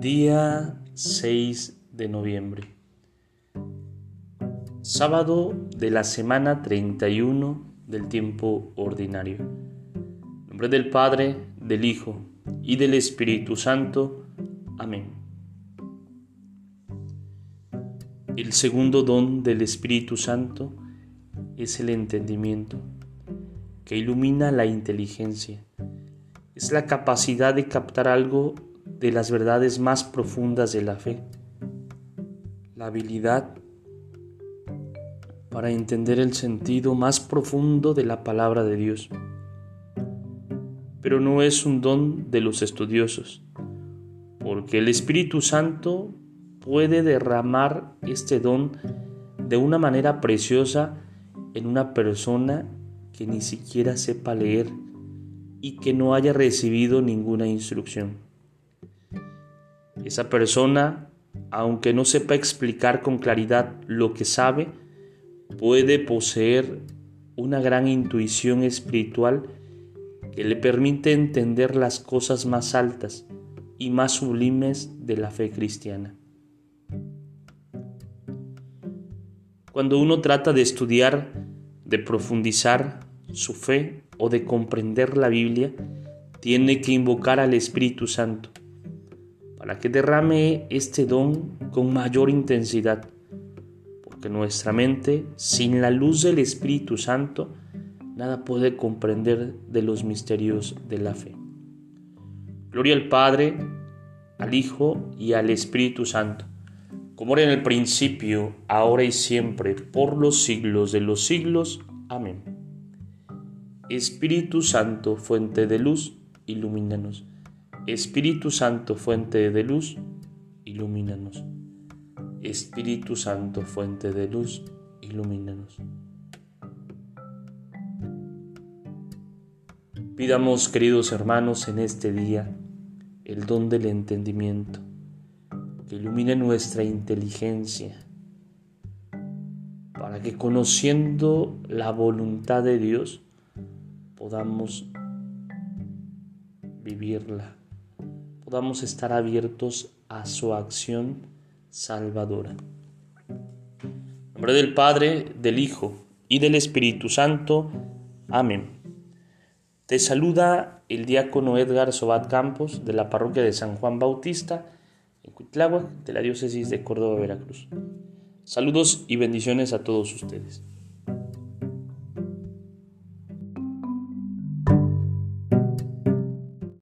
Día 6 de noviembre. Sábado de la semana 31 del tiempo ordinario. En nombre del Padre, del Hijo y del Espíritu Santo. Amén. El segundo don del Espíritu Santo es el entendimiento, que ilumina la inteligencia. Es la capacidad de captar algo de las verdades más profundas de la fe, la habilidad para entender el sentido más profundo de la palabra de Dios. Pero no es un don de los estudiosos, porque el Espíritu Santo puede derramar este don de una manera preciosa en una persona que ni siquiera sepa leer y que no haya recibido ninguna instrucción. Esa persona, aunque no sepa explicar con claridad lo que sabe, puede poseer una gran intuición espiritual que le permite entender las cosas más altas y más sublimes de la fe cristiana. Cuando uno trata de estudiar, de profundizar su fe o de comprender la Biblia, tiene que invocar al Espíritu Santo para que derrame este don con mayor intensidad, porque nuestra mente, sin la luz del Espíritu Santo, nada puede comprender de los misterios de la fe. Gloria al Padre, al Hijo y al Espíritu Santo, como era en el principio, ahora y siempre, por los siglos de los siglos. Amén. Espíritu Santo, fuente de luz, ilumínanos. Espíritu Santo, fuente de luz, ilumínanos. Espíritu Santo, fuente de luz, ilumínanos. Pidamos, queridos hermanos, en este día el don del entendimiento, que ilumine nuestra inteligencia, para que conociendo la voluntad de Dios podamos vivirla podamos estar abiertos a su acción salvadora. En nombre del Padre, del Hijo y del Espíritu Santo. Amén. Te saluda el diácono Edgar Sobat Campos de la parroquia de San Juan Bautista en Cuitláhuac de la diócesis de Córdoba, Veracruz. Saludos y bendiciones a todos ustedes.